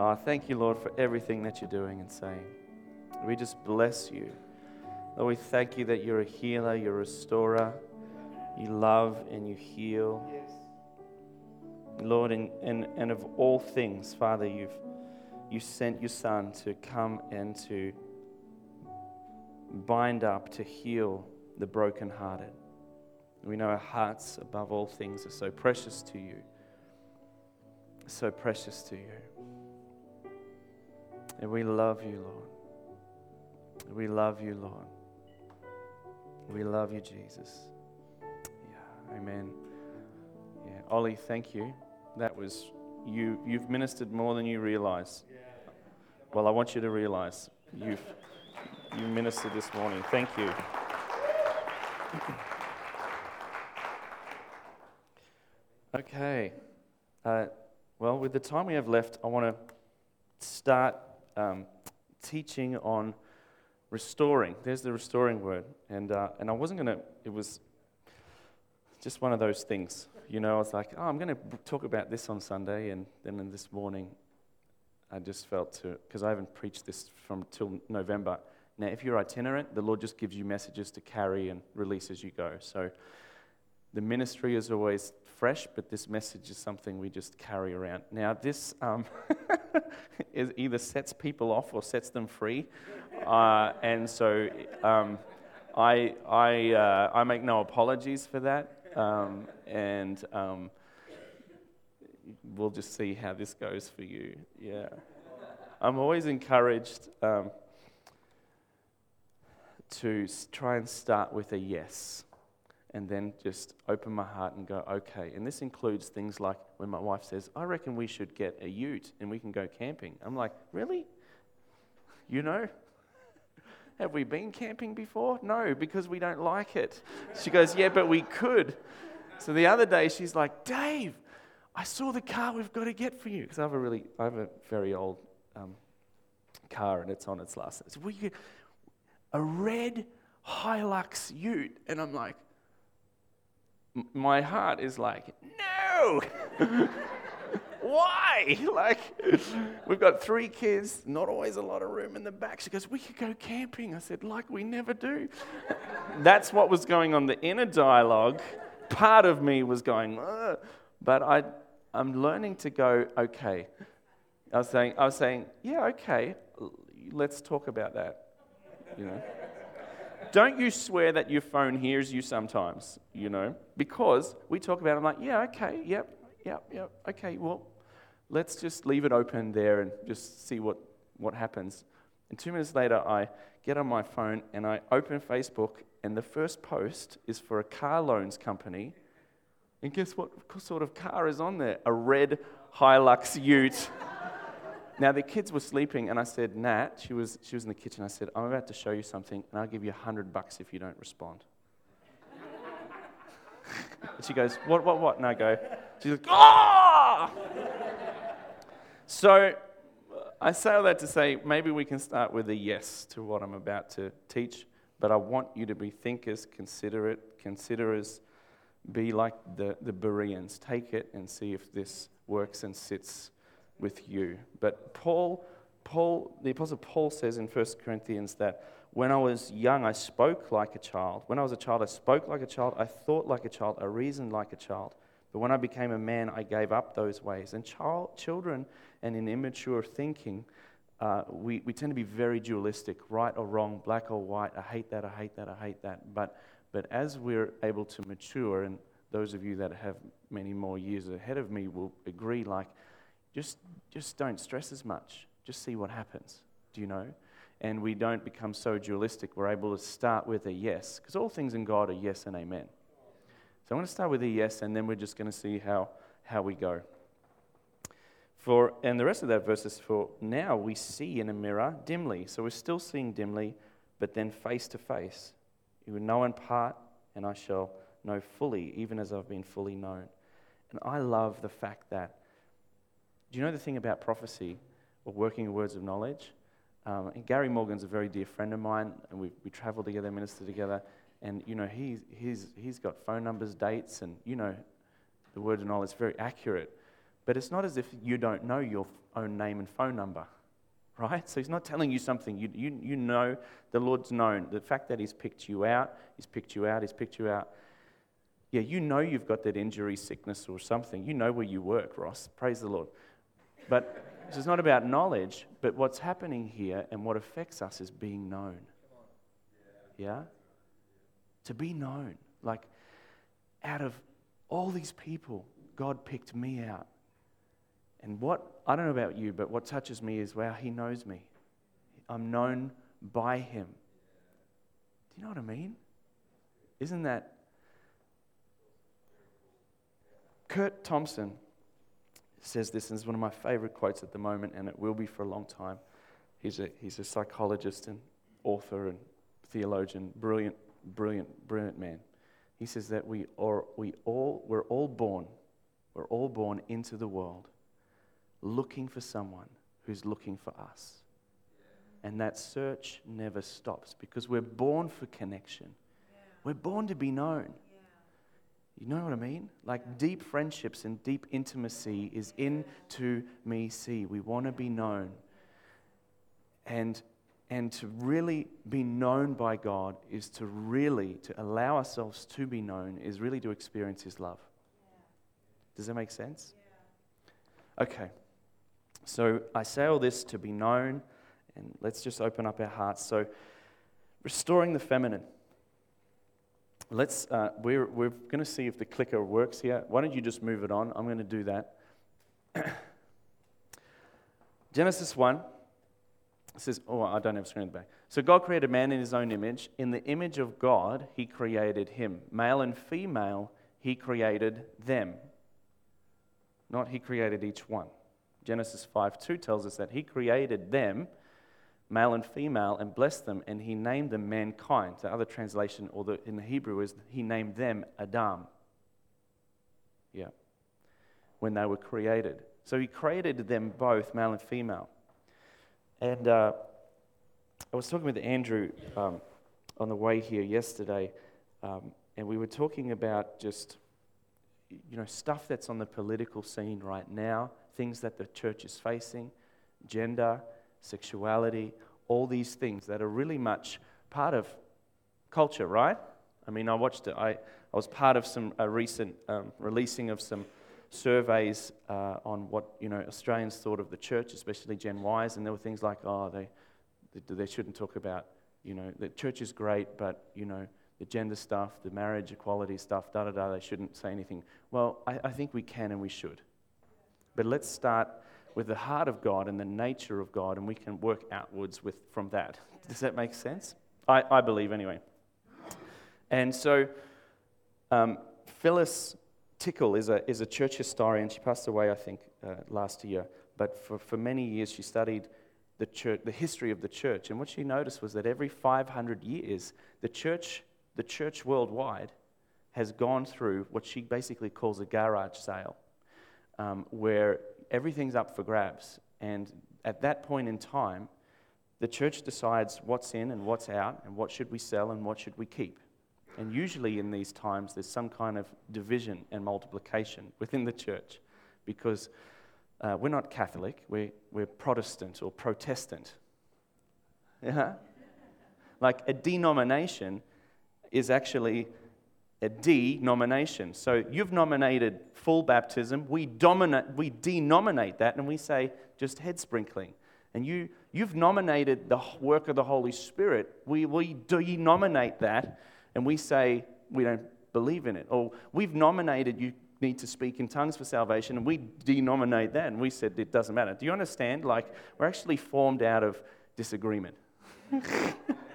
Oh, thank you, Lord, for everything that you're doing and saying. We just bless you. Lord, we thank you that you're a healer, you're a restorer, you love and you heal. Yes. Lord, and, and, and of all things, Father, you've you sent your Son to come and to bind up, to heal the brokenhearted. We know our hearts, above all things, are so precious to you. So precious to you. And we love you, Lord. We love you, Lord. We love you, Jesus. Yeah, amen. Yeah, Ollie, thank you. That was you. You've ministered more than you realize. Well, I want you to realize you've you ministered this morning. Thank you. Okay. Uh, well, with the time we have left, I want to start um, teaching on restoring. There's the restoring word. And, uh, and I wasn't going to, it was just one of those things. You know, I was like, oh, I'm going to talk about this on Sunday. And then this morning, I just felt to, because I haven't preached this from till November. Now, if you're itinerant, the Lord just gives you messages to carry and release as you go. So the ministry is always fresh, but this message is something we just carry around. Now, this um, either sets people off or sets them free. Uh, and so um, I, I, uh, I make no apologies for that. Um, and um, we'll just see how this goes for you. Yeah. I'm always encouraged um, to try and start with a yes and then just open my heart and go, okay. And this includes things like when my wife says, I reckon we should get a ute and we can go camping. I'm like, really? You know? Have we been camping before? No, because we don't like it. She goes, yeah, but we could. So the other day she's like, Dave, I saw the car we've got to get for you. Because I have a really, I have a very old um, car and it's on its last. So we get a red Hilux ute. And I'm like, my heart is like, no! Why? Like, we've got three kids, not always a lot of room in the back. She goes, We could go camping. I said, Like we never do. That's what was going on. The inner dialogue, part of me was going, Ugh. but I, I'm learning to go, Okay. I was saying, I was saying, Yeah, okay, let's talk about that. You know? Don't you swear that your phone hears you sometimes, you know, because we talk about it. I'm like, yeah, okay, yep, yep, yep, okay, well, let's just leave it open there and just see what, what happens. And two minutes later, I get on my phone and I open Facebook, and the first post is for a car loans company. And guess what sort of car is on there? A red Hilux ute. Now, the kids were sleeping, and I said, Nat, she was, she was in the kitchen. I said, I'm about to show you something, and I'll give you a 100 bucks if you don't respond. she goes, What, what, what? And I go, She's like, Ah! so I say all that to say maybe we can start with a yes to what I'm about to teach, but I want you to be thinkers, considerate, considerers, be like the, the Bereans. Take it and see if this works and sits with you. But Paul, Paul, the Apostle Paul says in 1 Corinthians that when I was young, I spoke like a child. When I was a child, I spoke like a child. I thought like a child. I reasoned like a child. But when I became a man, I gave up those ways. And child, children and in immature thinking, uh, we, we tend to be very dualistic, right or wrong, black or white. I hate that, I hate that, I hate that. But, but as we're able to mature, and those of you that have many more years ahead of me will agree, like just, just don't stress as much. Just see what happens. Do you know? And we don't become so dualistic. We're able to start with a yes, because all things in God are yes and amen. So I'm going to start with a yes, and then we're just going to see how, how we go. For, and the rest of that verse is for now we see in a mirror dimly. So we're still seeing dimly, but then face to face. You will know in part, and I shall know fully, even as I've been fully known. And I love the fact that do you know the thing about prophecy or working in words of knowledge? Um, and Gary Morgan's a very dear friend of mine, and we, we travel together, minister together. And, you know, he, he's, he's got phone numbers, dates, and, you know, the word of knowledge is very accurate. But it's not as if you don't know your own name and phone number, right? So he's not telling you something. You, you, you know the Lord's known. The fact that he's picked you out, he's picked you out, he's picked you out. Yeah, you know you've got that injury, sickness, or something. You know where you work, Ross. Praise the Lord. But this is not about knowledge, but what's happening here and what affects us is being known. Yeah? To be known. Like, out of all these people, God picked me out. And what, I don't know about you, but what touches me is wow, He knows me. I'm known by Him. Do you know what I mean? Isn't that. Curt Thompson says this, and it's one of my favorite quotes at the moment, and it will be for a long time. He's a, he's a psychologist and author and theologian, brilliant, brilliant, brilliant man. He says that we are, we all, we're all born, we're all born into the world looking for someone who's looking for us. And that search never stops because we're born for connection. We're born to be known. You know what I mean? Like deep friendships and deep intimacy is into me see. We want to be known. And and to really be known by God is to really to allow ourselves to be known is really to experience his love. Does that make sense? Okay. So I say all this to be known and let's just open up our hearts. So restoring the feminine. Let's, uh, we're, we're going to see if the clicker works here. Why don't you just move it on? I'm going to do that. Genesis 1 says, Oh, I don't have a screen back. So God created man in his own image. In the image of God, he created him. Male and female, he created them. Not he created each one. Genesis 5 2 tells us that he created them male and female, and blessed them, and he named them mankind. The other translation, or the, in the Hebrew, is he named them Adam. Yeah. When they were created. So he created them both, male and female. And uh, I was talking with Andrew um, on the way here yesterday, um, and we were talking about just, you know, stuff that's on the political scene right now, things that the church is facing, gender, sexuality, all these things that are really much part of culture, right? I mean, I watched it. I, I was part of some a recent um, releasing of some surveys uh, on what you know Australians thought of the church, especially Gen Ys, and there were things like, oh, they, they, they shouldn't talk about, you know, the church is great, but you know, the gender stuff, the marriage equality stuff, da da da. They shouldn't say anything. Well, I, I think we can and we should. But let's start with the heart of God and the nature of God, and we can work outwards with, from that. Does that make sense? I, I believe, anyway. And so, um, Phyllis Tickle is a, is a church historian. She passed away, I think, uh, last year. But for, for many years, she studied the, church, the history of the church. And what she noticed was that every 500 years, the church, the church worldwide has gone through what she basically calls a garage sale, um, where everything's up for grabs. And at that point in time, the church decides what's in and what's out, and what should we sell and what should we keep. And usually in these times, there's some kind of division and multiplication within the church because uh, we're not Catholic, we're, we're Protestant or Protestant. Yeah? Like a denomination is actually a denomination. So you've nominated full baptism. We, dominate, we denominate that and we say just head sprinkling. And you, you've nominated the work of the Holy Spirit. We, we denominate that and we say we don't believe in it. Or we've nominated you need to speak in tongues for salvation and we denominate that and we said it doesn't matter. Do you understand? Like we're actually formed out of disagreement.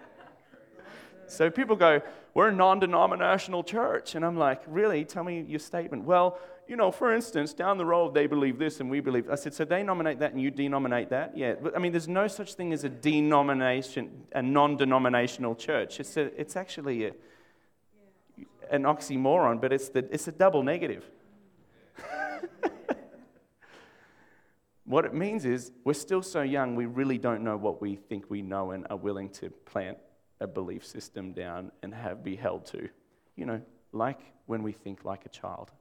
So people go, We're a non denominational church. And I'm like, Really? Tell me your statement. Well, you know, for instance, down the road they believe this and we believe. I said, So they nominate that and you denominate that? Yeah. But, I mean, there's no such thing as a denomination, a non denominational church. It's, a, it's actually a, an oxymoron, but it's, the, it's a double negative. what it means is we're still so young, we really don't know what we think we know and are willing to plant a belief system down and have be held to. You know, like when we think like a child.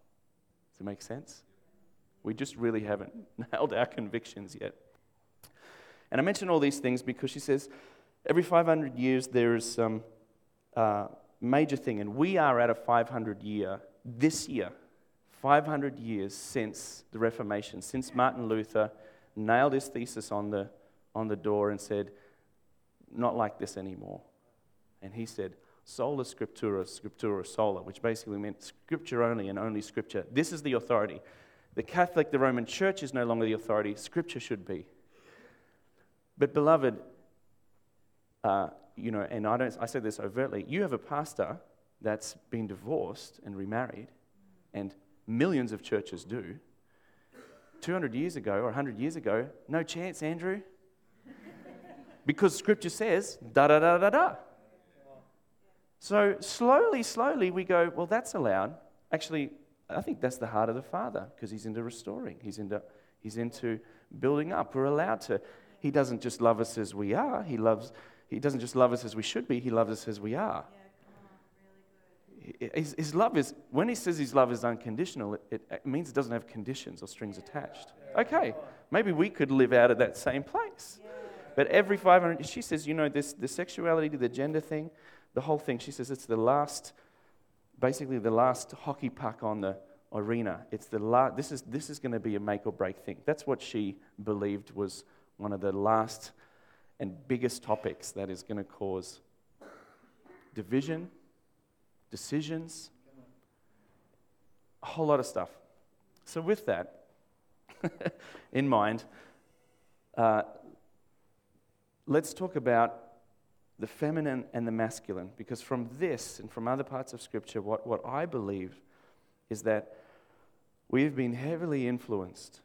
Does it make sense? We just really haven't nailed our convictions yet. And I mention all these things because she says every 500 years there is some uh, major thing, and we are at a 500 year this year, 500 years since the Reformation, since Martin Luther nailed his thesis on the, on the door and said, Not like this anymore. And he said, Sola Scriptura, Scriptura sola, which basically meant Scripture only and only Scripture. This is the authority. The Catholic, the Roman Church is no longer the authority, Scripture should be. But, beloved, uh, you know, and I, don't, I say this overtly, you have a pastor that's been divorced and remarried, and millions of churches do. 200 years ago or 100 years ago, no chance, Andrew. because scripture says da da da da da. So slowly, slowly we go, well, that's allowed. Actually, I think that's the heart of the Father because he's into restoring, he's into, he's into building up. We're allowed to. He doesn't just love us as we are, he, loves, he doesn't just love us as we should be, he loves us as we are. His, his, love is, when he says his love is unconditional, it, it, means it doesn't have conditions or strings attached. Okay, maybe we could live out of that same place. But every 500, she says, you know, this, the sexuality, the gender thing, the whole thing, she says it's the last, basically the last hockey puck on the arena. It's the la- this is, this is going to be a make or break thing. That's what she believed was one of the last and biggest topics that is going to cause division decisions, a whole lot of stuff. So, with that in mind, uh, let's talk about the feminine and the masculine, because from this and from other parts of Scripture, what, what I believe is that we've been heavily influenced,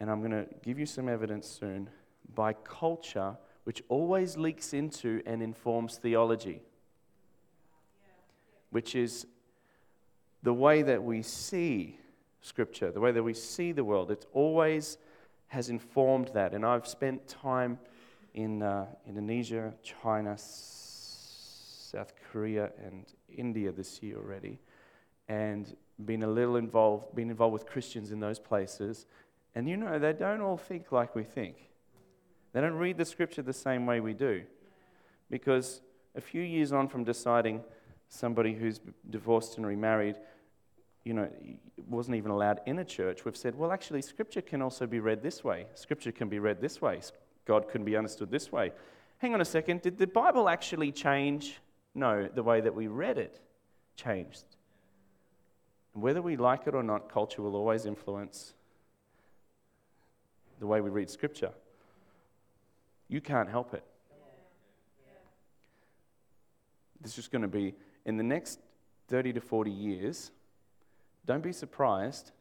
and I'm going to give you some evidence soon, by culture which always leaks into and informs theology which is the way that we see Scripture, the way that we see the world. It always has informed that. And I've spent time in uh, Indonesia, China, South Korea, and India this year already, and been a little involved, been involved with Christians in those places. And you know, they don't all think like we think. They don't read the scripture the same way we do. Because a few years on from deciding somebody who's divorced and remarried, you know, wasn't even allowed in a church, we've said, well, actually, Scripture can also be read this way. Scripture can be read this way. God can be understood this way. Hang on a second, did the Bible actually change? No, the way that we read it changed. And whether we like it or not, culture will always influence the way we read Scripture. You can't help it. This is going to be in the next 30 to 40 years, don't be surprised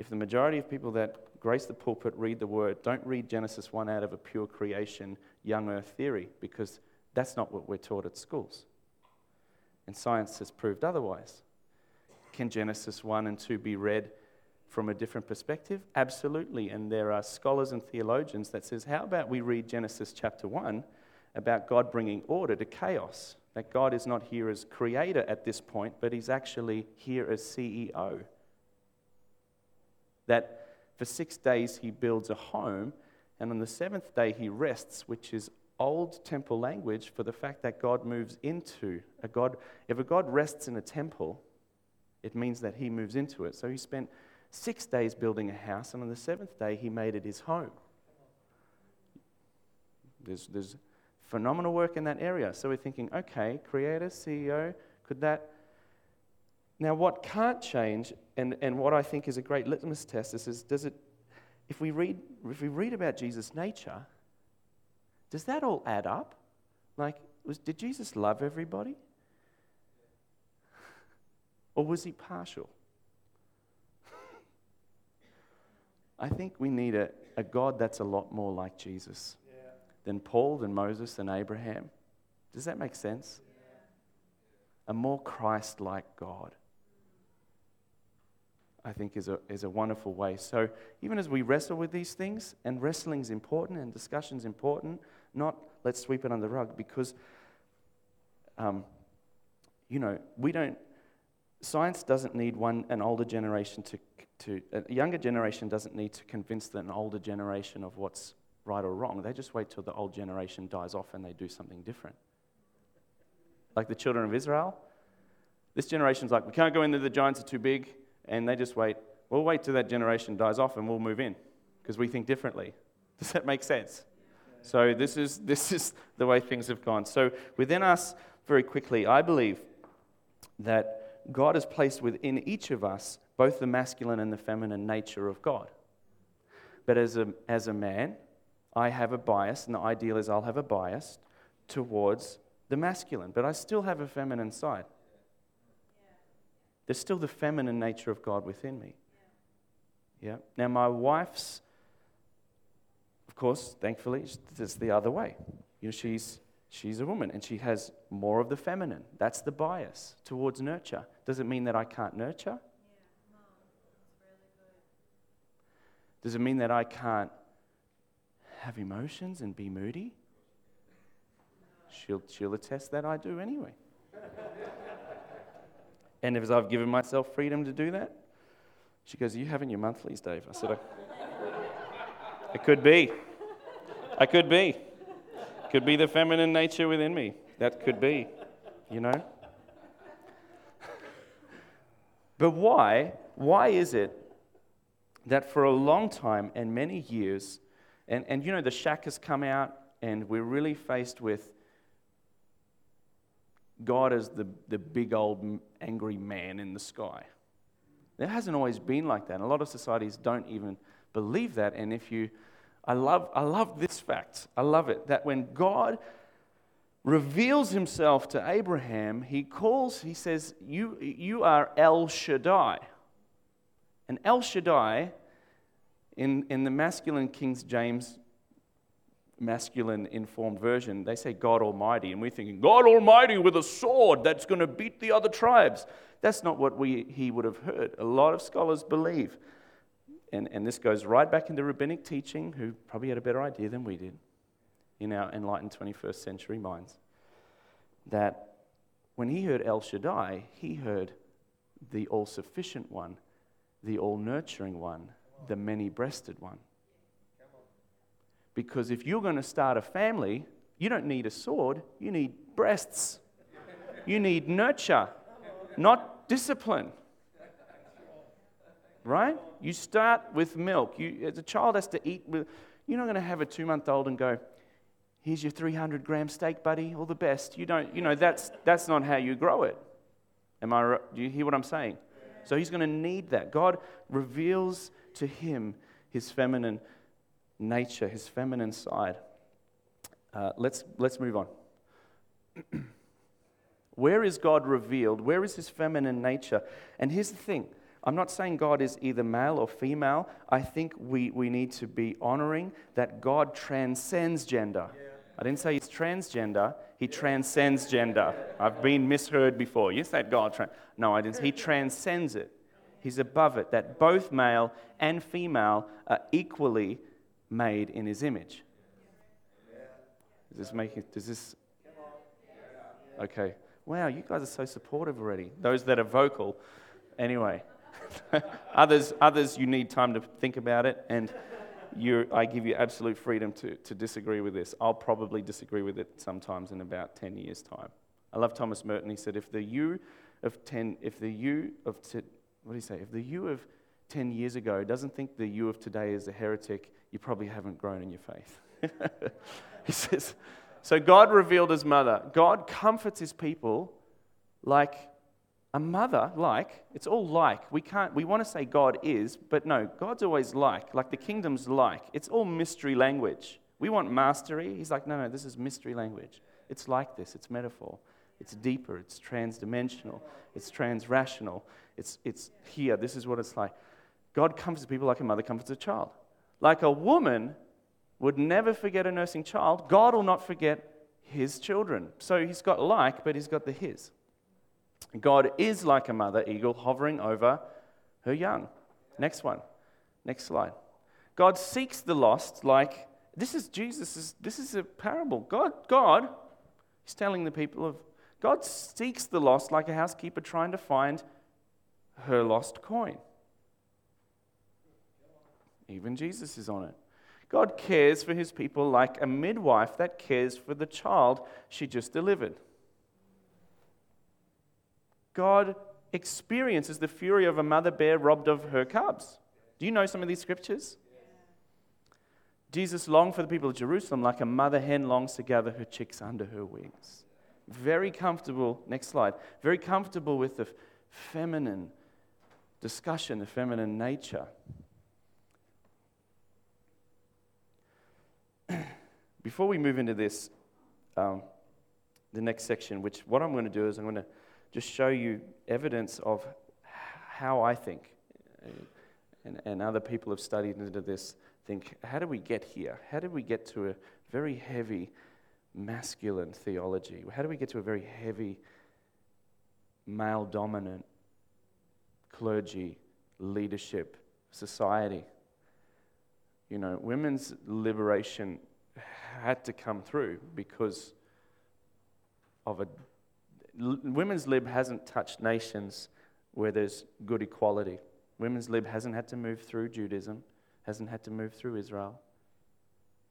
if the majority of people that grace the pulpit read the word don't read Genesis 1 out of a pure creation, young earth theory, because that's not what we're taught at schools. And science has proved otherwise. Can Genesis 1 and 2 be read from a different perspective? Absolutely. And there are scholars and theologians that says, how about we read Genesis chapter 1 about God bringing order to chaos? that God is not here as creator at this point, but he's actually here as CEO. That for six days he builds a home, and on the seventh day he rests, which is old temple language for the fact that God moves into a God. If a God rests in a temple, it means that he moves into it. So he spent six days building a house, and on the seventh day he made it his home. There's, there's phenomenal work in that area. So we're thinking, okay, creator, CEO, could that. Now, what can't change, and, and what I think is a great litmus test, is, is does it, if we, read, if we read about Jesus' nature, does that all add up? Like, was, did Jesus love everybody? Or was he partial? I think we need a, a God that's a lot more like Jesus than Paul, than Moses, than Abraham. Does that make sense? A more Christ like God, I think, is a, is a wonderful way. So, even as we wrestle with these things, and wrestling is important and discussion is important, not let's sweep it under the rug because, um, you know, we don't, science doesn't need one, an older generation to, to, a younger generation doesn't need to convince an older generation of what's right or wrong. They just wait till the old generation dies off and they do something different. Like the children of Israel, this generation's like, we can't go in there, the giants are too big, and they just wait. We'll wait till that generation dies off and we'll move in because we think differently. Does that make sense? So this is, this is the way things have gone. So within us, very quickly, I believe that God has placed within each of us both the masculine and the feminine nature of God. But as a, as a man, I have a bias, and the ideal is I'll have a bias towards the masculine, but I still have a feminine side. There's still the feminine nature of God within me. Yeah. Now, my wife's of course, thankfully, it's the other way. You know, she's, she's a woman and she has more of the feminine. That's the bias towards nurture. Does it mean that I can't nurture? Yeah, really Does it mean that I can't have emotions and be moody? She'll, she'll attest that I do anyway. And as I've given myself freedom to do that, she goes, you having your monthlies, Dave? I said, It could be. I could be. Could be the feminine nature within me. That could be, you know? But why? Why is it that for a long time and many years, and, and you know, the shack has come out, and we're really faced with God as the, the big old angry man in the sky. It hasn't always been like that. A lot of societies don't even believe that. And if you I love, I love this fact. I love it that when God reveals himself to Abraham, he calls, he says, You, you are El Shaddai. And El Shaddai, in, in the masculine King James masculine informed version, they say God Almighty. And we're thinking, God Almighty with a sword that's going to beat the other tribes. That's not what we, he would have heard. A lot of scholars believe and, and this goes right back into rabbinic teaching, who probably had a better idea than we did in our enlightened 21st century minds, that when he heard El Shaddai, he heard the all sufficient one, the all nurturing one, the many breasted one. Because if you're going to start a family, you don't need a sword, you need breasts. You need nurture, not discipline right? You start with milk. You, as a child has to eat with, you're not going to have a two month old and go, here's your 300 gram steak, buddy, all the best. You don't, you know, that's, that's not how you grow it. Am I, do you hear what I'm saying? So he's going to need that. God reveals to him his feminine nature, his feminine side. Uh, let's, let's move on. Where is God revealed? Where is his feminine nature? And here's the thing I'm not saying God is either male or female. I think we, we need to be honoring that God transcends gender. I didn't say he's transgender, he transcends gender. I've been misheard before. You said God. Tra- no, I didn't. He transcends it. He's above it, that both male and female are equally made in his image. Does this make it, does this? Okay. Wow, you guys are so supportive already. Those that are vocal. Anyway. others, others, you need time to think about it, and I give you absolute freedom to, to disagree with this. I'll probably disagree with it sometimes in about 10 years' time. I love Thomas Merton. He said, if the you of 10, if the you of, what do you say? If the you of 10 years ago doesn't think the you of today is a heretic, you probably haven't grown in your faith. he says, so God revealed his mother. God comforts his people like a mother like it's all like. We can't we want to say god is but no god's always like like the kingdom's like. It's all mystery language. We want mastery. He's like no no this is mystery language. It's like this. It's metaphor. It's deeper. It's transdimensional. It's transrational. It's it's here. This is what it's like god comforts people like a mother comforts a child like a woman would never forget a nursing child god will not forget his children so he's got like but he's got the his God is like a mother eagle hovering over her young. Next one. Next slide. God seeks the lost like this is Jesus' this is a parable. God, God, he's telling the people of God seeks the lost like a housekeeper trying to find her lost coin. Even Jesus is on it. God cares for his people like a midwife that cares for the child she just delivered. God experiences the fury of a mother bear robbed of her cubs. Do you know some of these scriptures? Jesus longed for the people of Jerusalem like a mother hen longs to gather her chicks under her wings. Very comfortable, next slide, very comfortable with the feminine discussion, the feminine nature. Before we move into this, um, the next section, which what I'm going to do is I'm going to just show you evidence of how I think, and, and other people have studied into this, think, how did we get here? How did we get to a very heavy masculine theology? How do we get to a very heavy male dominant clergy, leadership, society? You know, women's liberation had to come through because of a. Women's lib hasn't touched nations where there's good equality. Women's lib hasn't had to move through Judaism, hasn't had to move through Israel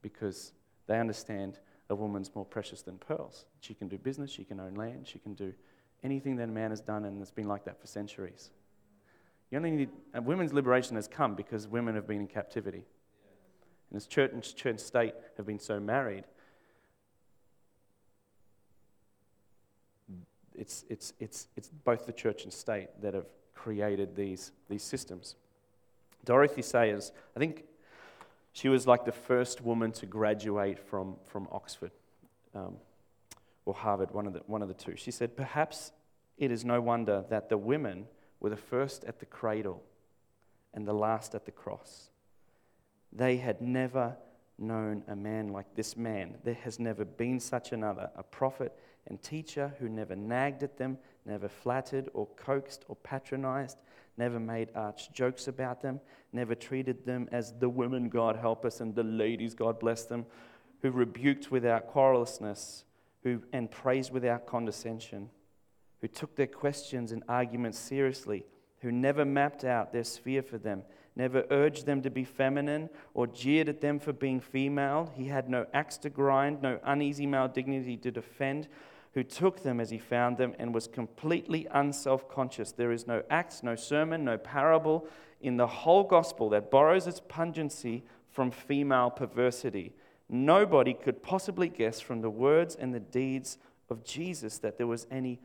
because they understand a woman's more precious than pearls. She can do business, she can own land, she can do anything that a man has done, and it's been like that for centuries. You only need, uh, women's liberation has come because women have been in captivity. And as church and church state have been so married, it's, it's, it's, it's both the church and state that have created these, these systems. Dorothy Sayers, I think she was like the first woman to graduate from, from Oxford um, or Harvard, one of, the, one of the two. She said, Perhaps it is no wonder that the women were the first at the cradle and the last at the cross. They had never known a man like this man. There has never been such another, a prophet and teacher who never nagged at them, never flattered or coaxed or patronized, never made arch jokes about them, never treated them as the women, God help us, and the ladies, God bless them, who rebuked without querulousness who, and praised without condescension, who took their questions and arguments seriously, who never mapped out their sphere for them never urged them to be feminine or jeered at them for being female. He had no axe to grind, no uneasy male dignity to defend, who took them as he found them and was completely unself conscious. There is no axe, no sermon, no parable in the whole gospel that borrows its pungency from female perversity. Nobody could possibly guess from the words and the deeds of Jesus that there was any,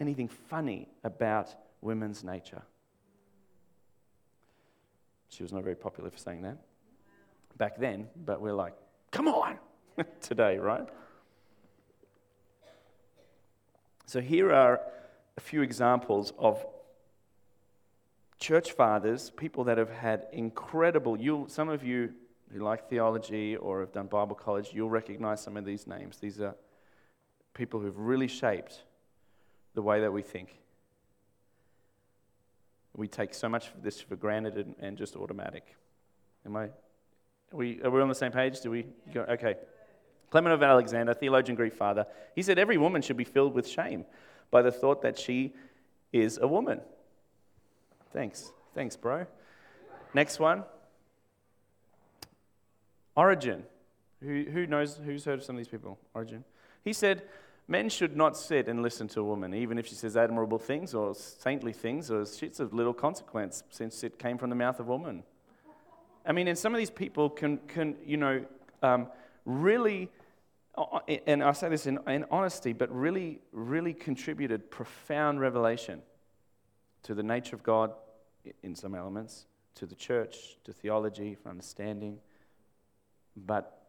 anything funny about women's nature. She was not very popular for saying that back then, but we're like, come on, today, right? So here are a few examples of church fathers, people that have had incredible, You'll, some of you who like theology or have done Bible college, you'll recognize some of these names. These are people who've really shaped the way that we think. We take so much of this for granted and, and just automatic. Am I? Are we, are we on the same page? Do we go? Okay. Clement of Alexandria, theologian, Greek father, he said every woman should be filled with shame by the thought that she is a woman. Thanks. Thanks, bro. Next one. Origen. Who, who knows, who's heard of some of these people? Origen. He said, Men should not sit and listen to a woman, even if she says admirable things or saintly things, or shit's of little consequence since it came from the mouth of a woman. I mean, and some of these people can, can you know, um, really, uh, and I say this in, in honesty, but really, really contributed profound revelation to the nature of God in some elements, to the church, to theology, for understanding. But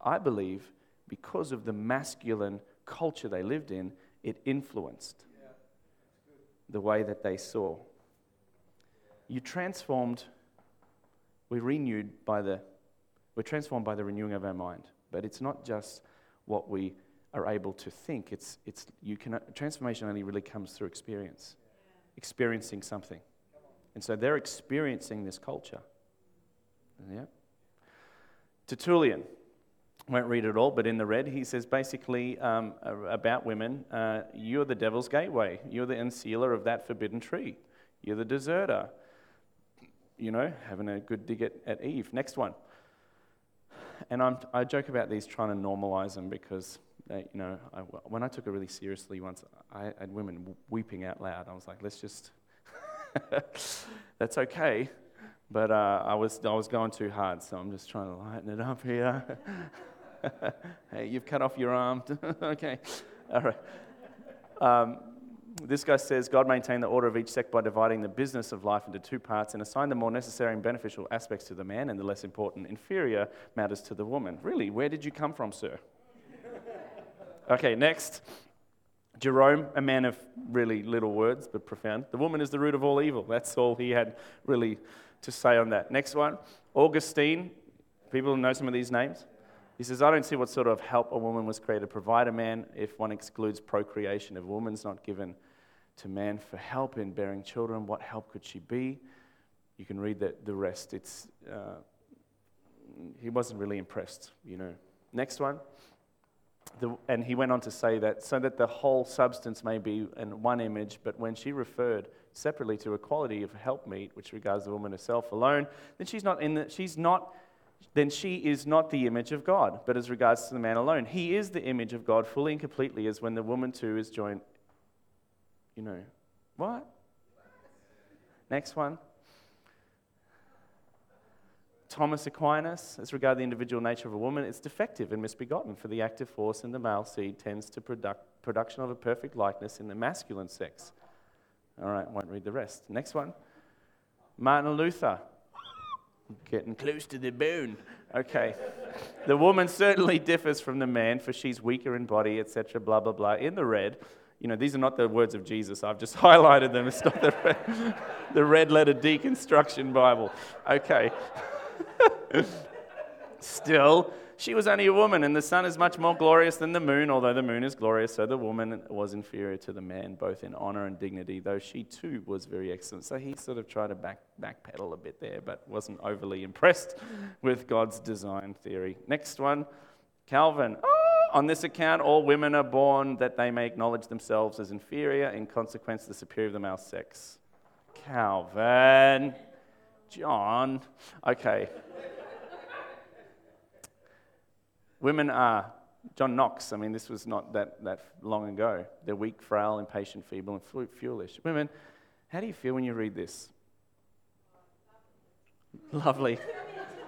I believe because of the masculine culture they lived in, it influenced the way that they saw. You transformed, we're renewed by the, we're transformed by the renewing of our mind. But it's not just what we are able to think. It's, it's, you can, transformation only really comes through experience, experiencing something. And so they're experiencing this culture. Yeah. Tertullian, won't read it all, but in the red, he says basically um, about women, uh, you're the devil's gateway. You're the unsealer of that forbidden tree. You're the deserter. You know, having a good dig at, at Eve. Next one. And I'm, I joke about these trying to normalize them because, they, you know, I, when I took it really seriously once, I had women weeping out loud. I was like, let's just, that's okay. But uh, I, was, I was going too hard, so I'm just trying to lighten it up here. hey, you've cut off your arm. okay. All right. Um, this guy says God maintained the order of each sect by dividing the business of life into two parts and assigned the more necessary and beneficial aspects to the man and the less important, inferior matters to the woman. Really? Where did you come from, sir? okay, next. Jerome, a man of really little words but profound. The woman is the root of all evil. That's all he had really to say on that. Next one. Augustine. People know some of these names? He says, I don't see what sort of help a woman was created to provide a man if one excludes procreation. If a woman's not given to man for help in bearing children, what help could she be? You can read the, the rest. It's, uh, he wasn't really impressed, you know. Next one. The, and he went on to say that so that the whole substance may be in one image, but when she referred separately to equality of helpmeet, which regards the woman herself alone, then she's not in the, she's not then she is not the image of God, but as regards to the man alone. He is the image of God fully and completely, as when the woman too is joined. You know, what? Next one. Thomas Aquinas, as regards the individual nature of a woman, it's defective and misbegotten, for the active force in the male seed tends to product, production of a perfect likeness in the masculine sex. All right, won't read the rest. Next one. Martin Luther, Getting close to the bone. Okay. the woman certainly differs from the man, for she's weaker in body, etc., blah, blah, blah. In the red, you know, these are not the words of Jesus. I've just highlighted them. It's not the red, the red letter deconstruction Bible. Okay. Still, she was only a woman, and the sun is much more glorious than the moon. Although the moon is glorious, so the woman was inferior to the man, both in honor and dignity, though she too was very excellent. So he sort of tried to back, backpedal a bit there, but wasn't overly impressed with God's design theory. Next one Calvin. Oh, on this account, all women are born that they may acknowledge themselves as inferior, in consequence, the superior of the male sex. Calvin. John. Okay. Women are John Knox. I mean, this was not that, that long ago. They're weak, frail, impatient, feeble, and foolish. Women, how do you feel when you read this? Lovely.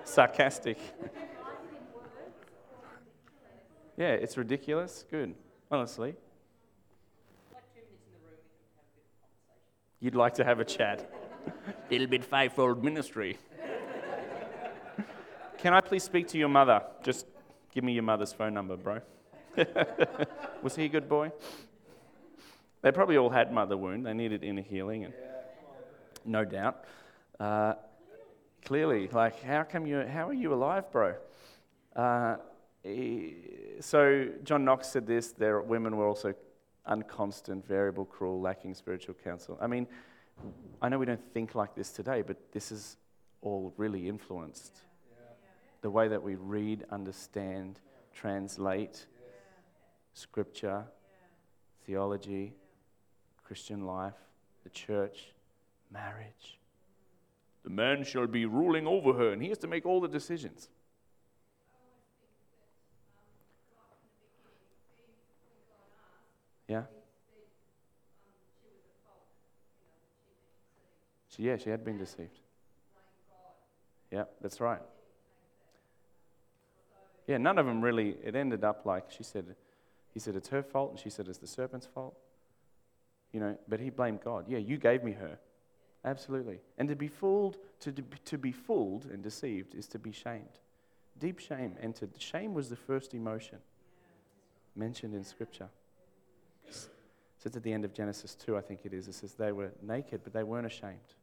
Sarcastic. yeah, it's ridiculous. Good. Honestly. You'd like to have a chat. Little bit fivefold ministry. Can I please speak to your mother? Just Give me your mother's phone number, bro. Was he a good boy? They probably all had mother wound. They needed inner healing, and no doubt. Uh, clearly, like, how come you? How are you alive, bro? Uh, so John Knox said this: their women were also unconstant, variable, cruel, lacking spiritual counsel. I mean, I know we don't think like this today, but this is all really influenced the way that we read, understand, translate scripture, theology, Christian life, the church, marriage. The man shall be ruling over her, and he has to make all the decisions. Yeah? She, yeah, she had been deceived. Yeah, that's right. Yeah, none of them really, it ended up like she said, he said it's her fault, and she said it's the serpent's fault. You know, but he blamed God. Yeah, you gave me her. Absolutely. And to be fooled, to, to be fooled and deceived is to be shamed. Deep shame entered. Shame was the first emotion mentioned in Scripture. It says at the end of Genesis 2, I think it is, it says they were naked, but they weren't ashamed.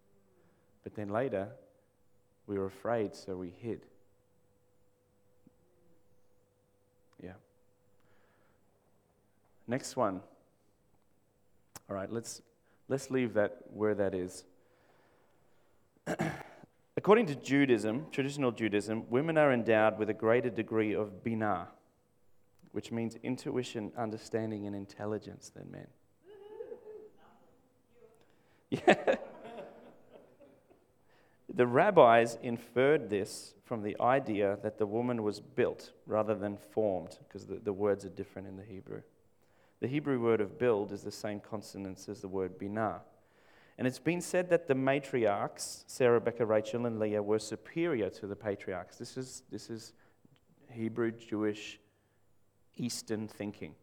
But then later, we were afraid, so we hid. Yeah. Next one. All right, let's, let's leave that where that is. According to Judaism, traditional Judaism, women are endowed with a greater degree of binah, which means intuition, understanding, and intelligence than men. Yeah. The rabbis inferred this from the idea that the woman was built rather than formed, because the, the words are different in the Hebrew. The Hebrew word of build is the same consonants as the word binah. And it's been said that the matriarchs, Sarah, Rebecca, Rachel, and Leah, were superior to the patriarchs. This is, this is Hebrew, Jewish, Eastern thinking,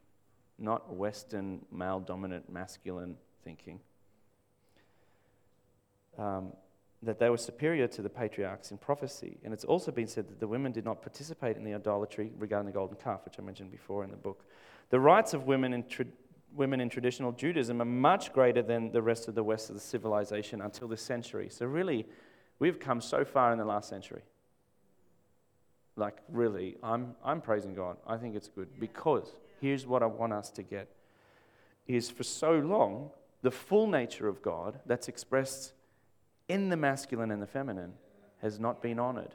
not Western, male dominant, masculine thinking. Um, that they were superior to the patriarchs in prophecy. And it's also been said that the women did not participate in the idolatry regarding the golden calf, which I mentioned before in the book. The rights of women in, tra- women in traditional Judaism are much greater than the rest of the West of the civilization until this century. So, really, we've come so far in the last century. Like, really, I'm, I'm praising God. I think it's good because here's what I want us to get is for so long, the full nature of God that's expressed in the masculine and the feminine has not been honored.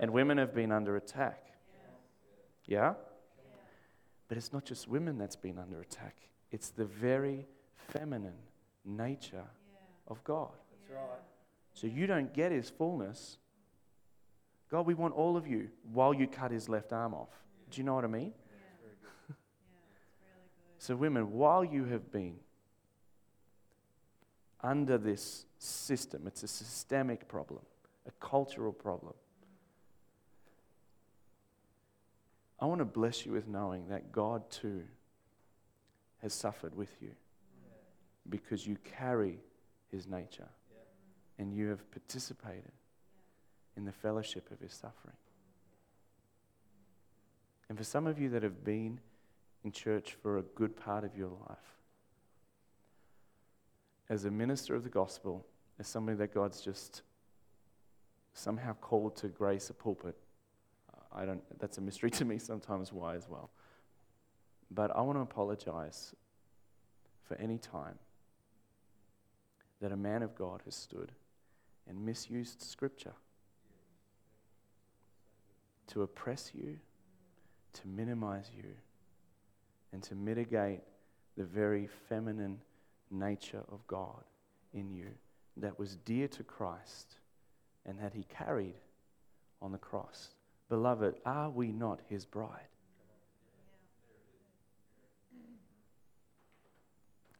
And women have been under attack. Yeah? But it's not just women that's been under attack, it's the very feminine nature of God. That's right. So you don't get his fullness. God, we want all of you while you cut his left arm off. Do you know what I mean? So, women, while you have been under this system. It's a systemic problem, a cultural problem. I want to bless you with knowing that God too has suffered with you because you carry his nature and you have participated in the fellowship of his suffering. And for some of you that have been in church for a good part of your life, as a minister of the gospel, as somebody that God's just somehow called to grace a pulpit. I don't, that's a mystery to me sometimes why as well. But I want to apologize for any time that a man of God has stood and misused scripture to oppress you, to minimize you, and to mitigate the very feminine nature of God in you that was dear to Christ and that he carried on the cross. Beloved, are we not his bride?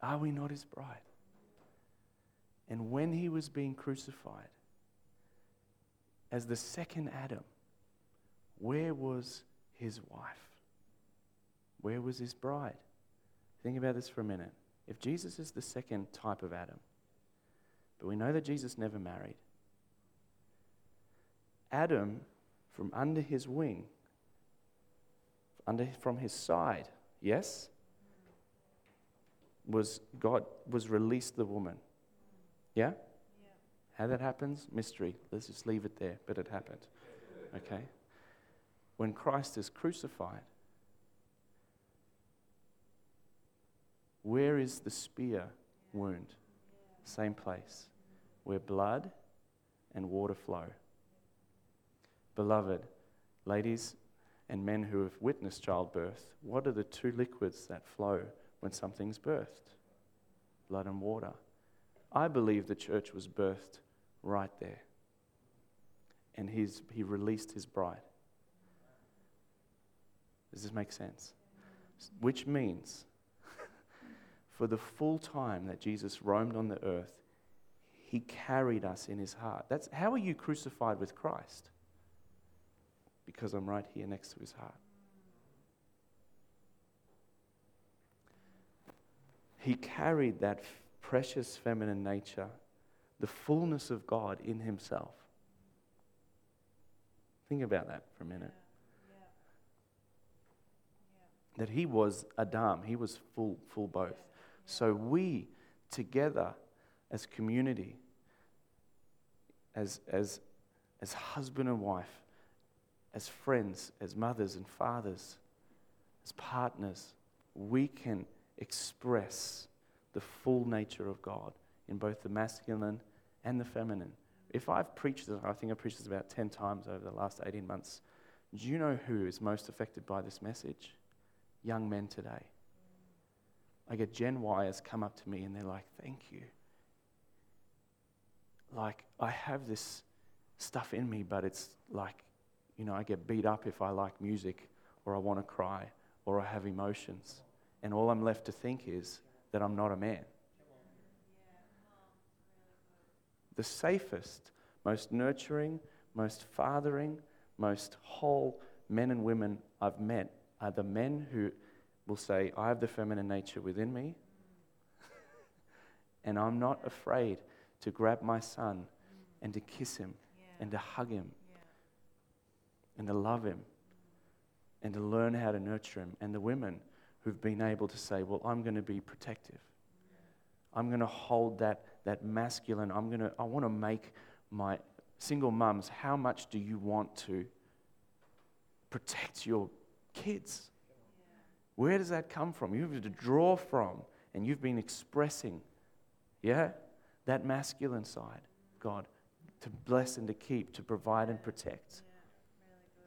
Are we not his bride? And when he was being crucified as the second Adam, where was his wife? Where was his bride? Think about this for a minute. If Jesus is the second type of Adam, but we know that Jesus never married, Adam, from under his wing, under, from his side, yes, was God was released the woman. Yeah? How that happens? Mystery. Let's just leave it there, but it happened. Okay? When Christ is crucified, Where is the spear wound? Same place where blood and water flow. Beloved, ladies and men who have witnessed childbirth, what are the two liquids that flow when something's birthed? Blood and water. I believe the church was birthed right there. And he's, he released his bride. Does this make sense? Which means for the full time that Jesus roamed on the earth, he carried us in his heart. That's how are you crucified with Christ? Because I'm right here next to his heart. He carried that precious feminine nature, the fullness of God in himself. Think about that for a minute. That he was Adam, he was full, full both. So we together as community, as, as, as husband and wife, as friends, as mothers and fathers, as partners, we can express the full nature of God in both the masculine and the feminine. If I've preached this, I think I've preached this about 10 times over the last 18 months. Do you know who is most affected by this message? Young men today. I get Gen Yers come up to me and they're like, thank you. Like, I have this stuff in me, but it's like, you know, I get beat up if I like music or I want to cry or I have emotions. And all I'm left to think is that I'm not a man. The safest, most nurturing, most fathering, most whole men and women I've met are the men who will say, I have the feminine nature within me, and I'm not afraid to grab my son and to kiss him and to hug him and to love him and to learn how to nurture him. And the women who've been able to say, Well, I'm going to be protective. I'm going to hold that, that masculine. I'm going to, I want to make my single mums, how much do you want to protect your kids? Where does that come from? You have to draw from, and you've been expressing, yeah, that masculine side, God, to bless and to keep, to provide and protect.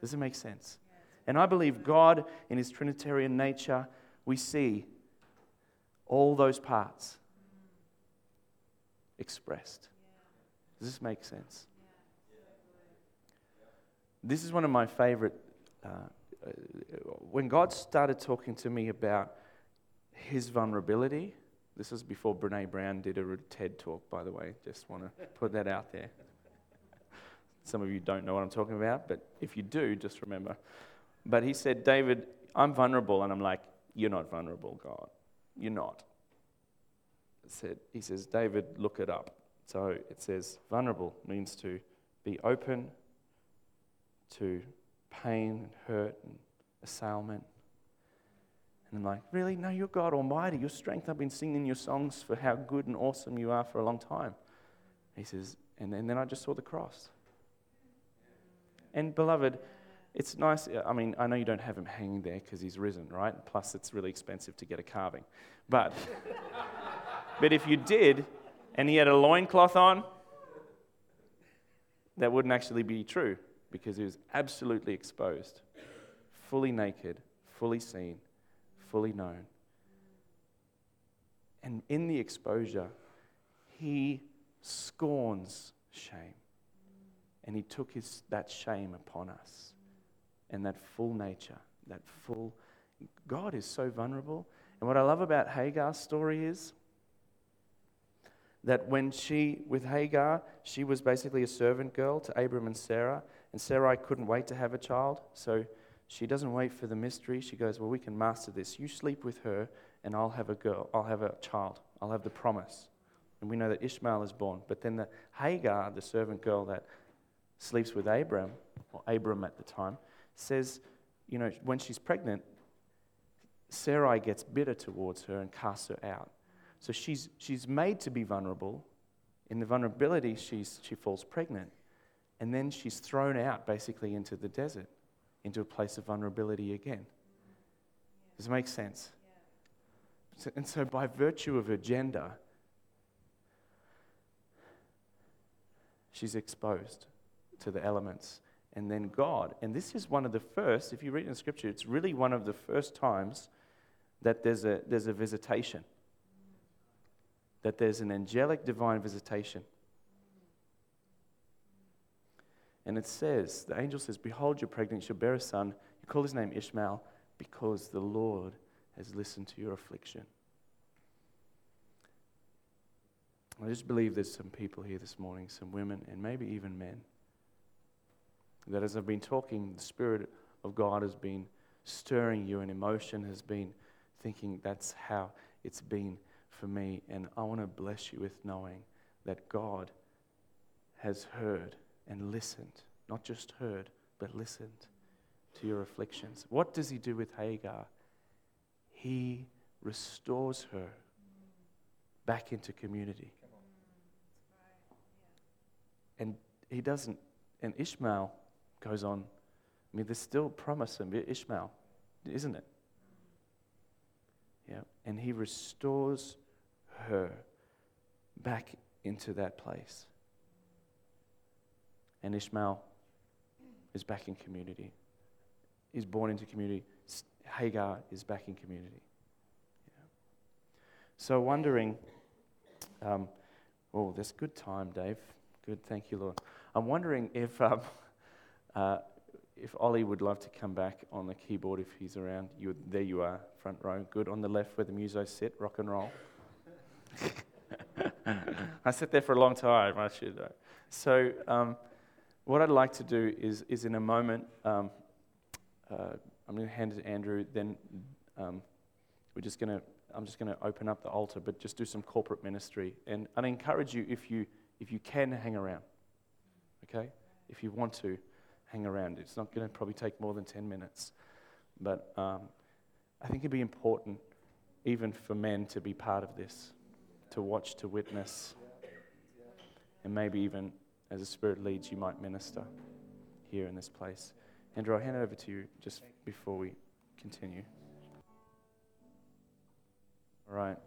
Does it make sense? And I believe God, in His Trinitarian nature, we see all those parts expressed. Does this make sense? This is one of my favorite. Uh, uh, when God started talking to me about his vulnerability, this was before Brene Brown did a TED talk, by the way. Just want to put that out there. Some of you don't know what I'm talking about, but if you do, just remember. But he said, David, I'm vulnerable. And I'm like, You're not vulnerable, God. You're not. Said, he says, David, look it up. So it says, vulnerable means to be open to pain and hurt and assailment. And I'm like, really? No, you're God Almighty. Your strength. I've been singing your songs for how good and awesome you are for a long time. He says, and then, and then I just saw the cross. And beloved, it's nice. I mean, I know you don't have him hanging there because he's risen, right? Plus, it's really expensive to get a carving. But, but if you did, and he had a loincloth on, that wouldn't actually be true because he was absolutely exposed, fully naked, fully seen, fully known. And in the exposure, he scorns shame. And he took his, that shame upon us and that full nature, that full. God is so vulnerable. And what I love about Hagar's story is that when she, with Hagar, she was basically a servant girl to Abram and Sarah, and Sarai couldn't wait to have a child, so she doesn't wait for the mystery. She goes, Well, we can master this. You sleep with her, and I'll have a girl, I'll have a child, I'll have the promise. And we know that Ishmael is born. But then the Hagar, the servant girl that sleeps with Abram, or Abram at the time, says, you know, when she's pregnant, Sarai gets bitter towards her and casts her out. So she's, she's made to be vulnerable. In the vulnerability, she's, she falls pregnant. And then she's thrown out basically into the desert, into a place of vulnerability again. Does it make sense? So, and so, by virtue of her gender, she's exposed to the elements. And then God, and this is one of the first, if you read in Scripture, it's really one of the first times that there's a, there's a visitation, that there's an angelic divine visitation. And it says, the angel says, Behold, you're pregnant, you'll bear a son. You call his name Ishmael because the Lord has listened to your affliction. I just believe there's some people here this morning, some women, and maybe even men, that as I've been talking, the Spirit of God has been stirring you, and emotion has been thinking that's how it's been for me. And I want to bless you with knowing that God has heard and listened, not just heard, but listened to your afflictions. What does he do with Hagar? He restores her back into community. And he doesn't, and Ishmael goes on. I mean, there's still promise in Ishmael, isn't it? Yeah. And he restores her back into that place. And Ishmael is back in community. He's born into community. Hagar is back in community. Yeah. So, wondering, um, oh, that's good time, Dave. Good, thank you, Lord. I'm wondering if, um, uh, if Ollie would love to come back on the keyboard if he's around. You, there you are, front row. Good. On the left where the musos sit, rock and roll. I sat there for a long time, I should know. So, um, what I'd like to do is, is in a moment, um, uh, I'm going to hand it to Andrew, then um, we're just going to, I'm just going to open up the altar, but just do some corporate ministry. And I'd encourage you, if you, if you can, hang around. Okay? If you want to, hang around. It's not going to probably take more than 10 minutes. But um, I think it'd be important, even for men, to be part of this, to watch, to witness, and maybe even as the Spirit leads, you might minister here in this place. Andrew, I'll hand it over to you just before we continue. All right.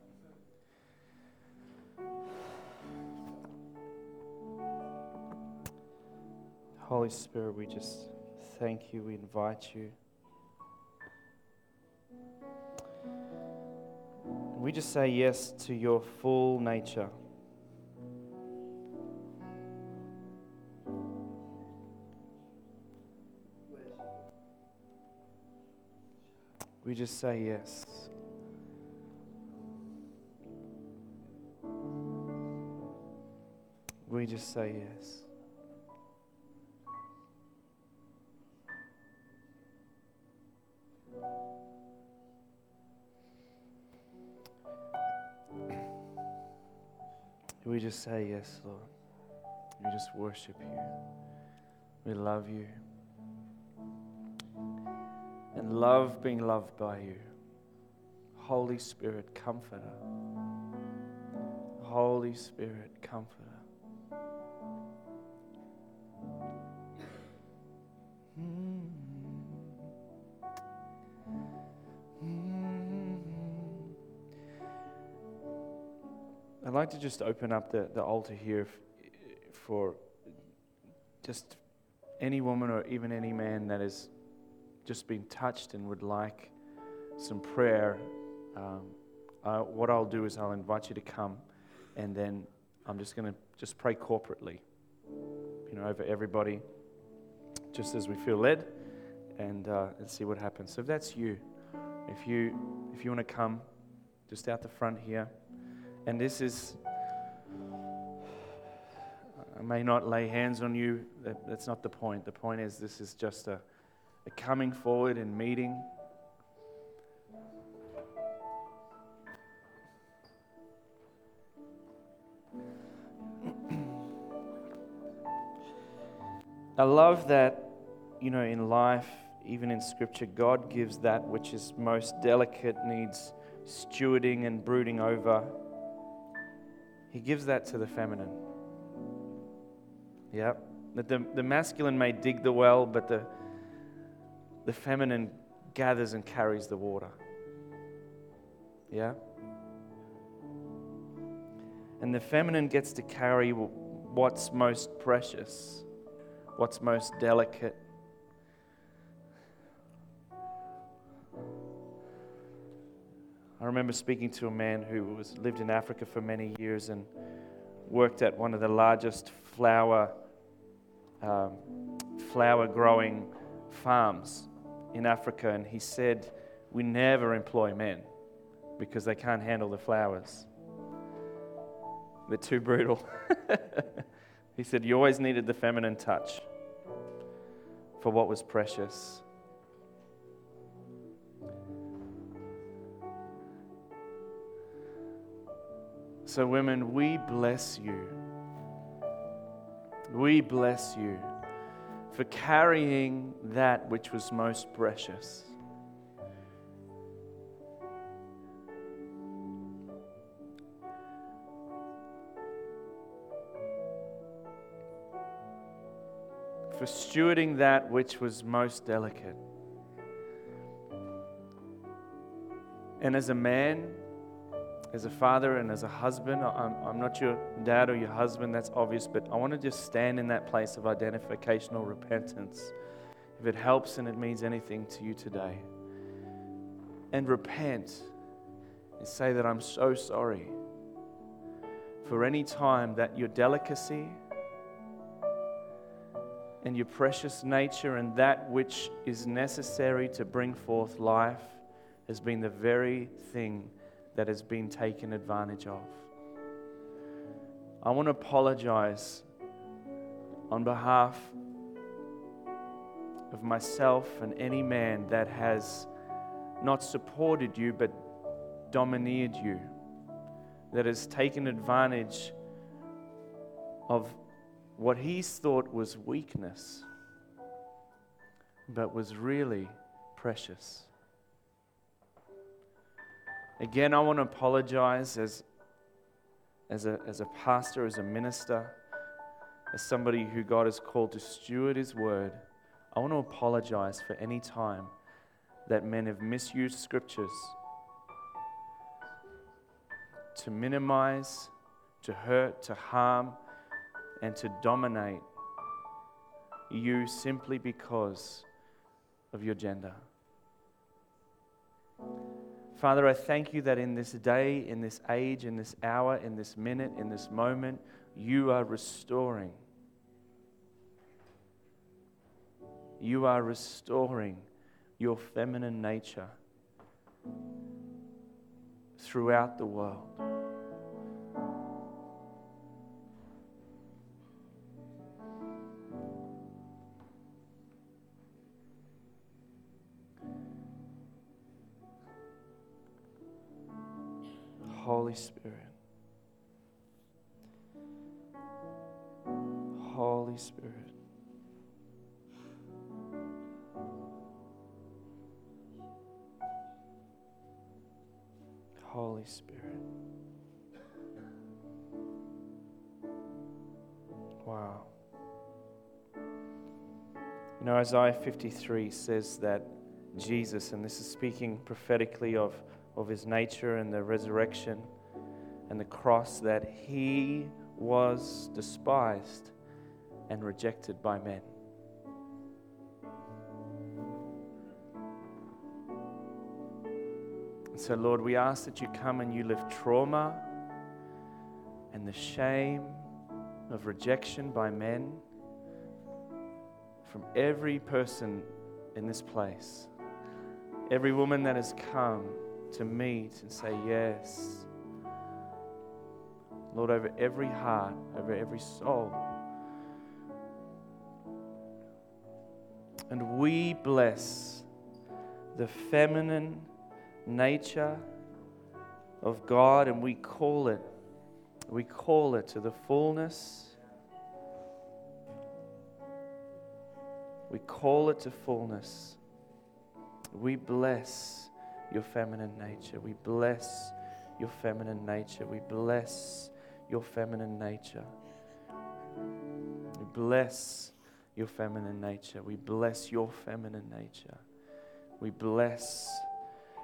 Holy Spirit, we just thank you, we invite you. We just say yes to your full nature. We just say yes. We just say yes. We just say yes, Lord. We just worship you. We love you. And love being loved by you. Holy Spirit, comforter. Holy Spirit, comforter. Like to just open up the, the altar here for just any woman or even any man that has just been touched and would like some prayer. Um, uh, what I'll do is I'll invite you to come, and then I'm just going to just pray corporately, you know, over everybody, just as we feel led, and uh, and see what happens. So if that's you, if you if you want to come, just out the front here. And this is, I may not lay hands on you. That, that's not the point. The point is, this is just a, a coming forward and meeting. I love that, you know, in life, even in Scripture, God gives that which is most delicate, needs stewarding and brooding over. He gives that to the feminine. Yeah. That the, the masculine may dig the well, but the, the feminine gathers and carries the water. Yeah? And the feminine gets to carry what's most precious, what's most delicate. I remember speaking to a man who was lived in Africa for many years and worked at one of the largest flower um, flower growing farms in Africa, and he said, "We never employ men because they can't handle the flowers. They're too brutal." he said, "You always needed the feminine touch for what was precious." So, women, we bless you. We bless you for carrying that which was most precious. For stewarding that which was most delicate. And as a man, as a father and as a husband, I'm, I'm not your dad or your husband, that's obvious, but I want to just stand in that place of identification or repentance. If it helps and it means anything to you today. And repent and say that I'm so sorry for any time that your delicacy and your precious nature and that which is necessary to bring forth life has been the very thing that has been taken advantage of. I want to apologize on behalf of myself and any man that has not supported you but domineered you, that has taken advantage of what he's thought was weakness, but was really precious. Again, I want to apologize as, as, a, as a pastor, as a minister, as somebody who God has called to steward his word. I want to apologize for any time that men have misused scriptures to minimize, to hurt, to harm, and to dominate you simply because of your gender. Father, I thank you that in this day, in this age, in this hour, in this minute, in this moment, you are restoring. You are restoring your feminine nature throughout the world. Spirit. Holy Spirit. Holy Spirit. Wow. You know, Isaiah 53 says that Jesus, and this is speaking prophetically of of his nature and the resurrection and the cross that he was despised and rejected by men. And so, Lord, we ask that you come and you lift trauma and the shame of rejection by men from every person in this place, every woman that has come to meet and say yes. Lord, over every heart, over every soul. And we bless the feminine nature of God and we call it, we call it to the fullness. We call it to fullness. We bless your feminine nature. We bless your feminine nature. We bless your feminine nature. We bless your feminine nature. We bless your feminine nature. We bless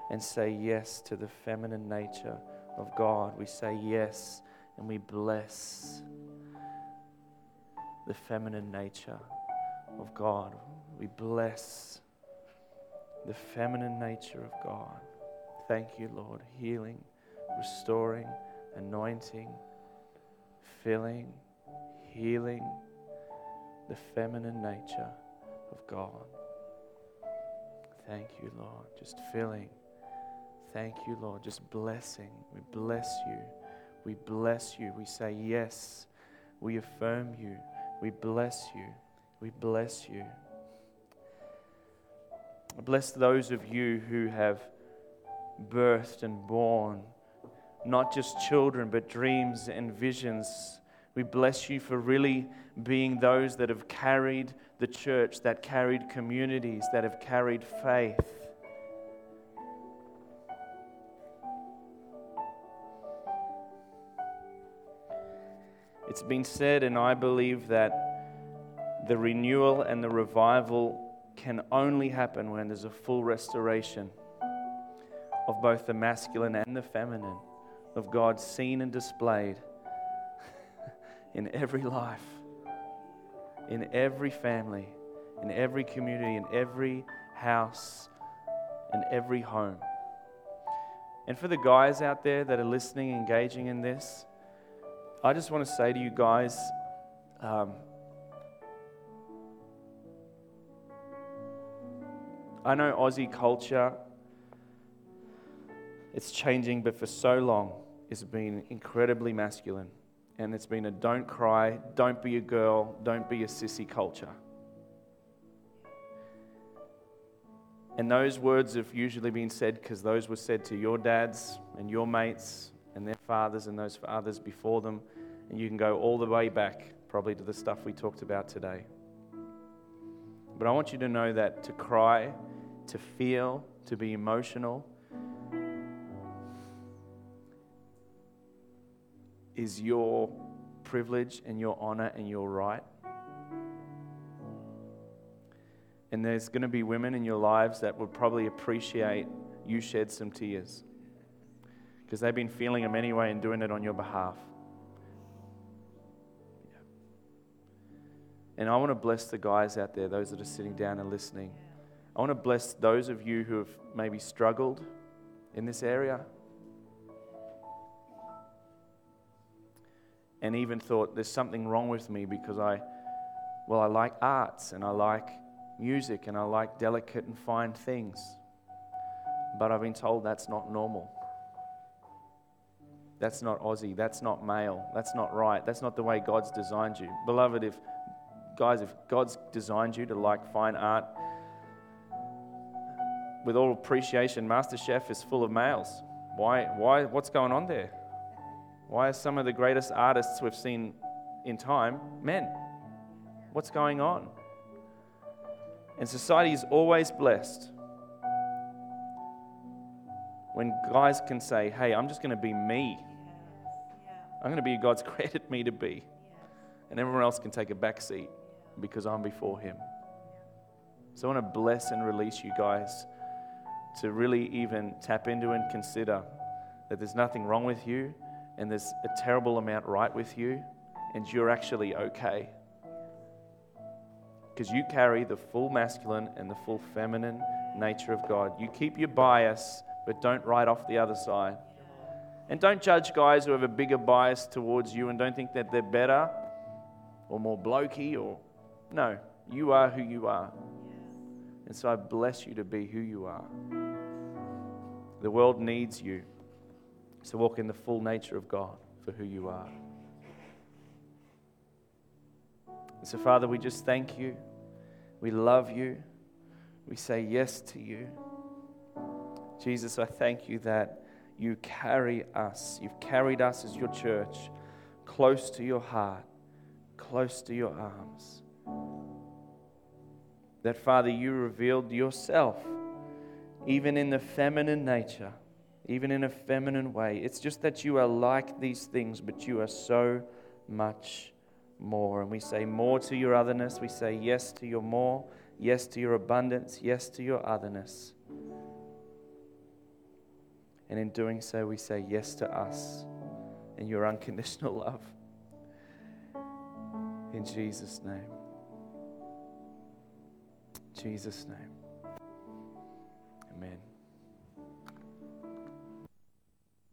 and say yes to the feminine nature of God. We say yes and we bless the feminine nature of God. We bless the feminine nature of God. Thank you, Lord. Healing, restoring, anointing, filling, healing the feminine nature of God. Thank you, Lord. Just filling. Thank you, Lord. Just blessing. We bless you. We bless you. We say yes. We affirm you. We bless you. We bless you. Bless those of you who have birthed and born not just children, but dreams and visions. We bless you for really being those that have carried the church, that carried communities, that have carried faith. It's been said, and I believe that the renewal and the revival can only happen when there's a full restoration of both the masculine and the feminine of God seen and displayed in every life, in every family, in every community, in every house, in every home. And for the guys out there that are listening, engaging in this, I just want to say to you guys, um, I know Aussie culture, it's changing, but for so long, it's been incredibly masculine. And it's been a don't cry, don't be a girl, don't be a sissy culture. And those words have usually been said because those were said to your dads and your mates and their fathers and those fathers before them. And you can go all the way back, probably to the stuff we talked about today. But I want you to know that to cry, to feel, to be emotional is your privilege and your honor and your right. And there's going to be women in your lives that would probably appreciate you shed some tears because they've been feeling them anyway and doing it on your behalf. And I want to bless the guys out there, those that are sitting down and listening. I want to bless those of you who have maybe struggled in this area and even thought there's something wrong with me because I, well, I like arts and I like music and I like delicate and fine things. But I've been told that's not normal. That's not Aussie. That's not male. That's not right. That's not the way God's designed you. Beloved, if guys, if God's designed you to like fine art, with all appreciation, MasterChef is full of males. Why? Why? What's going on there? Why are some of the greatest artists we've seen in time men? What's going on? And society is always blessed when guys can say, hey, I'm just going to be me. I'm going to be who God's created me to be. And everyone else can take a back seat because I'm before Him. So I want to bless and release you guys to really even tap into and consider that there's nothing wrong with you and there's a terrible amount right with you and you're actually okay. Because you carry the full masculine and the full feminine nature of God. You keep your bias, but don't write off the other side. And don't judge guys who have a bigger bias towards you and don't think that they're better or more blokey or. No, you are who you are. And so I bless you to be who you are. The world needs you. So walk in the full nature of God for who you are. And so, Father, we just thank you. We love you. We say yes to you. Jesus, I thank you that you carry us. You've carried us as your church close to your heart, close to your arms. That, Father, you revealed yourself even in the feminine nature, even in a feminine way. It's just that you are like these things, but you are so much more. And we say more to your otherness. We say yes to your more, yes to your abundance, yes to your otherness. And in doing so, we say yes to us and your unconditional love. In Jesus' name. Jesus' name. Amen.